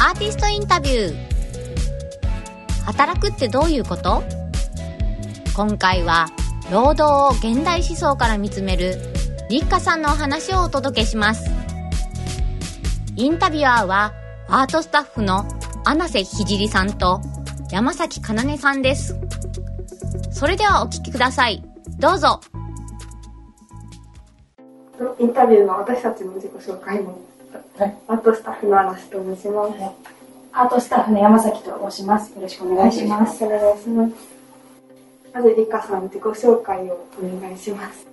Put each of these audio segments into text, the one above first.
アーティストインタビュー。働くってどういうこと？今回は労働を現代思想から見つめる立花さんのお話をお届けします。インタビュアーはアートスタッフの穴瀬ひじりさんと山崎かなねさんです。それではお聞きください。どうぞ。インタビューの私たちの自己紹介も、はい、アートスタッフの嵐と申します、はい、アートスタッフの山崎と申します。よろしくお願いします。お願いします。まずリカさん自己紹介をお願いします。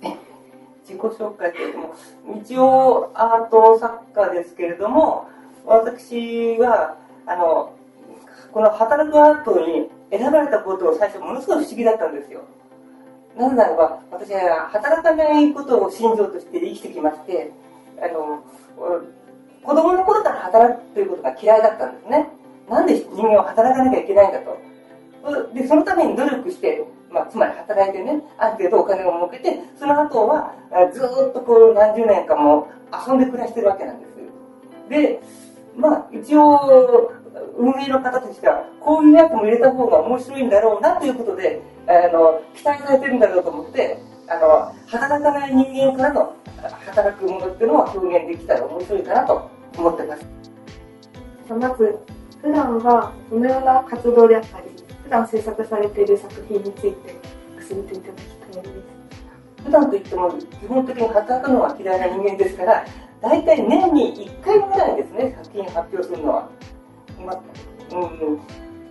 自己紹介というも一応アート作家ですけれども私はあのこの働くアートに選ばれたことを最初ものすごい不思議だったんですよ。なぜならば私は働かないことを信条として生きてきましてあの子供の頃から働くということが嫌いだったんですね。なんで人間は働かなきゃいけないんだと。でそのために努力して、まあ、つまり働いてねある程度お金を儲けてその後はずっとこう何十年間も遊んで暮らしてるわけなんですでまあ一応運営の方としてはこういうやつも入れた方が面白いんだろうなということであの期待されてるんだろうと思ってあの働かない人間からの働くものっていうのは表現できたら面白いかなと思ってます。まず普段はどのような活動であったり普段制作されている作品について教えていただきたいです。普段といっても基本的に働くのは嫌いな人間ですから大体年に1回ぐらいですね作品発表するのは、まうん。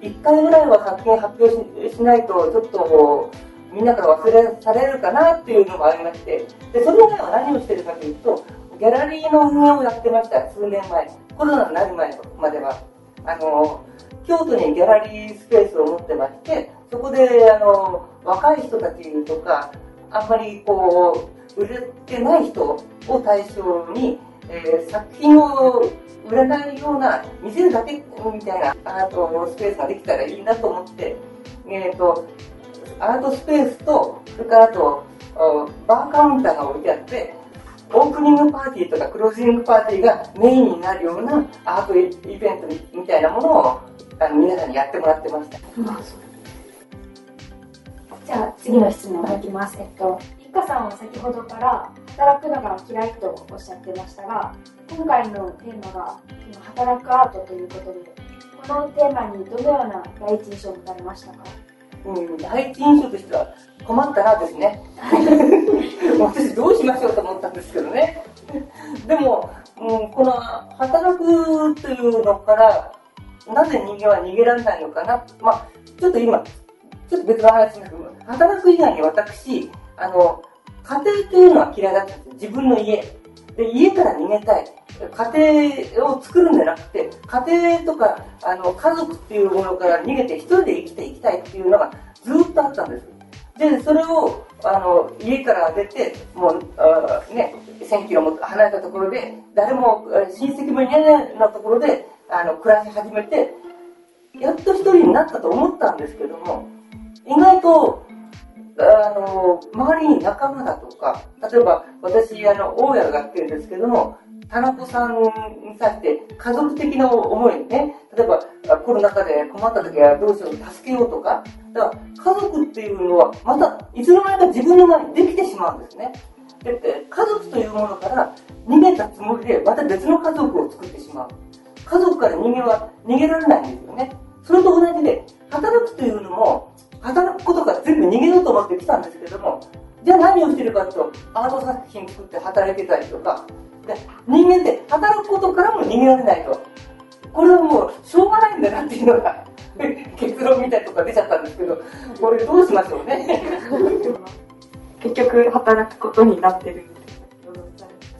1回ぐらいは作品発表しないとちょっとみんなから忘れされるかなっていうのもありましてでそれ以外は何をしてるかというとギャラリーの運営をやってました数年前。コロナになる前までは。あの京都にギャラリースペースを持ってましてそこであの若い人たちとかあんまりこう売れてない人を対象に、えー、作品を売らないような見せるだけみたいなアートスペースができたらいいなと思って、えーと、アートスペースとそれからあとバーカウンターが置いてあってオープニングパーティーとかクロージングパーティーがメインになるようなアートイベントみたいなものをあの皆さんにやってもらってました。じゃあ次の質問いきます。えっと、一家さんは先ほどから働くのが嫌いとおっしゃってましたが、今回のテーマが働くアートということで、このテーマにどのような第一印象を持たれましたか？うん、第一印象としては困ったなですね。私どうしましょうと思ったんですけどね。でも、うん、この働くというのから、なぜ人間は逃げられないのかな？まあ、ちょっと今、ちょっと別の話ですけど、働く以外に私、あの、家庭というのは嫌いだったんです自分の家。で、家から逃げたい。家庭を作るんじゃなくて、家庭とか、あの、家族っていうものから逃げて一人で生きていきたいっていうのがずっとあったんです。で、それを、あの、家から出て、もう、あね、1000キロも離れたところで、誰も、親戚もいないようなところで、あの、暮らし始めて、やっと一人になったと思ったんですけども、意外と、あの、周りに仲間だとか、例えば私、あの、大家がやってるんですけども、田中さんに対して家族的な思いね、例えばコロナ禍で困った時はどうしよう、助けようとか、だから家族っていうのはまたいつの間にか自分の前にできてしまうんですね。で家族というものから逃げたつもりでまた別の家族を作ってしまう。家族から人間は逃げられないんですよね。それと同じで、働くというのも、働くことから全部逃げようと思ってきたんですけれども、じゃあ何をしてるかというと、アート作品作って働いてたりとか、で人間って働くことからも逃げられないと。これはもうしょうがないんだなっていうのが 結論みたいとか出ちゃったんですけど、これどうしましょうね。結局働くことになってる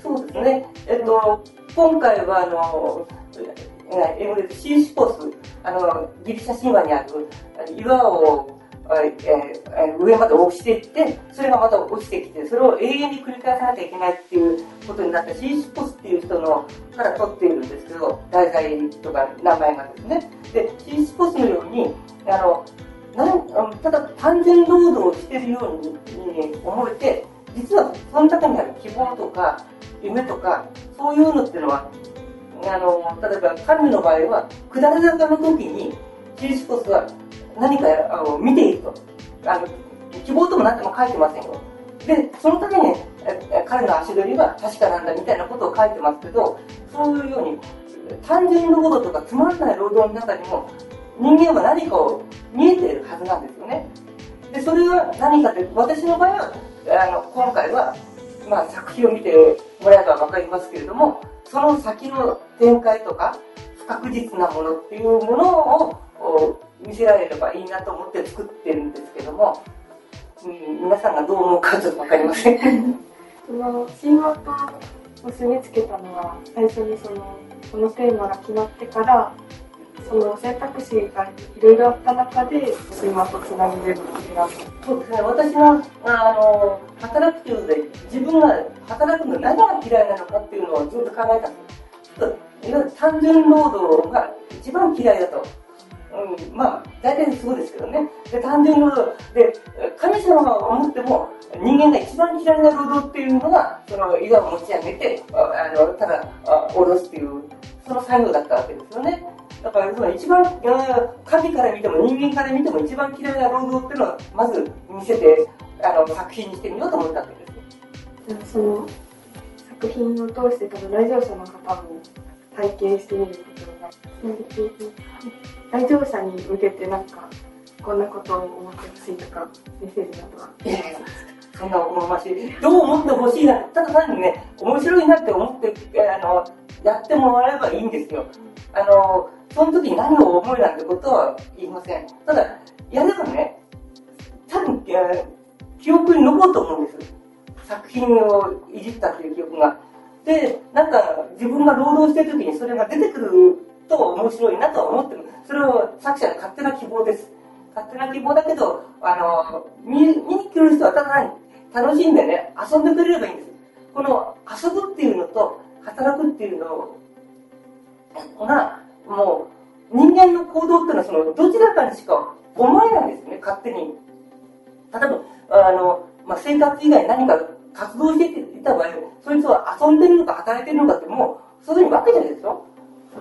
そうですね。えっと、今回はあの、英語でシーシポス、あの、ギリシャ神話にある岩をえー、上まで落ちていって、それがまた落ちてきて、それを永遠に繰り返さなきゃいけないっていうことになったシーシポスっていう人のから取っているんですけど、題材とか名前がですね。で、シーシポスのように、あの、なんただ単純労働をしているように思えて、実はその中にある希望とか夢とか、そういうのっていうのは、あの、例えば彼の場合は、下り坂の時に、キリスポスは何かあの見ていると。あの、希望とも何とも書いてませんよ。で、そのために、彼の足取りは確かなんだみたいなことを書いてますけど、そういうように、単純労働とかつまんない労働の中にも、人間は何かを見えているはずなんですよね。で、それは何かって、私の場合は、あの、今回は、まあ、作品を見てもらえばわかりますけれども、その先の展開とか、不確実なものっていうものを見せられればいいなと思って作ってるんですけども、うん、皆さんがどう思うかちょっとわかりません。その神話と結びつけたのは最初にそのこのテーマが決まってからその選択肢がいろいろあった中で神話とつなげれるそうですね私はあの働くというので自分が働くの何が嫌いなのかっていうのをずっと考えたんです単純労働が一番嫌いだとうん、まあ、大体そうですけどね。で、単純労働。で、神様が思っても、人間が一番嫌いな労働っていうのが、その岩を持ち上げて、あの、ただ、下ろすっていう、その作業だったわけですよね。だから、その一番、神から見ても人間から見ても一番嫌いな労働っていうのを、まず見せて、あの、作品にしてみようと思ったわけです。その、作品を通して多分来場者の方も体験してみることが、来場者に向けてなんか、こんなことを思ってほしいとか、メッセージなどは。そんなおこましい。どう思ってほしいな。ただ単にね、面白いなって思って、あの、やってもらえばいいんですよ。あの、その時に何を思いなんてことは言いません。ただ、やればね、多分、記憶に残ると思うんです。作品をいじったっていう記憶が。で、なんか自分が労働してる時にそれが出てくると面白いなと思ってる。それを作者の勝手な希望です。勝手な希望だけど、あの、見見に来る人はただ楽しんでね、遊んでくれればいいんです。この遊ぶっていうのと働くっていうのが、もう人間の行動っていうのはそのどちらかにしか思えないんですね、勝手に。例えば、あの、まあ、生活以外何か活動していた場合、そいつは遊んでるのか働いてるのかってもう、そういうわけじゃないですよ。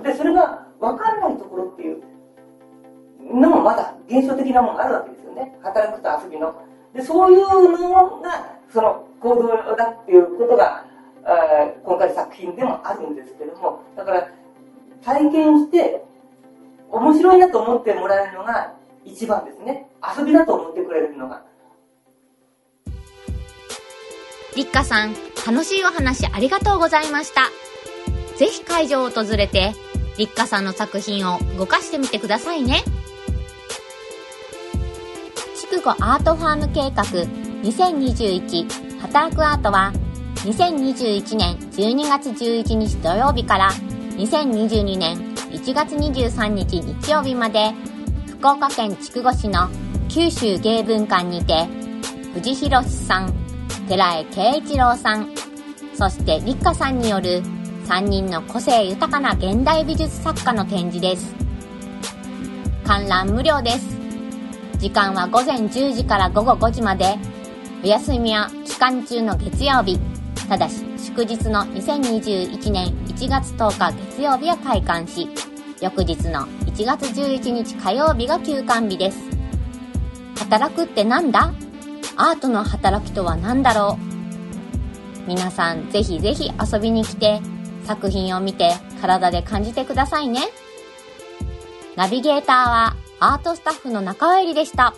で、それが分かんないところっていうのもまだ現象的なものがあるわけですよね。働くと遊びの。で、そういうのが、その行動だっていうことが、今回作品でもあるんですけども、だから体験して面白いなと思ってもらえるのが一番ですね。遊びだと思ってくれるのが。立花さん、楽しいお話ありがとうございました。ぜひ会場を訪れて、立花さんの作品を動かしてみてくださいね。筑後アートファーム計画2021働くアートは2021年12月11日土曜日から2022年1月23日日曜日まで福岡県筑後市の九州芸文館にて藤博さん、寺江慶一郎さん、そして立花さんによる3人の個性豊かな現代美術作家の展示です。観覧無料です。時間は午前10時から午後5時まで、お休みは期間中の月曜日、ただし祝日の2021年1月10日月曜日は開館し、翌日の1月11日火曜日が休館日です。働くってなんだ？アートの働きとは何だろう？皆さんぜひぜひ遊びに来て作品を見て体で感じてくださいね。ナビゲーターはアートスタッフの中入りでした。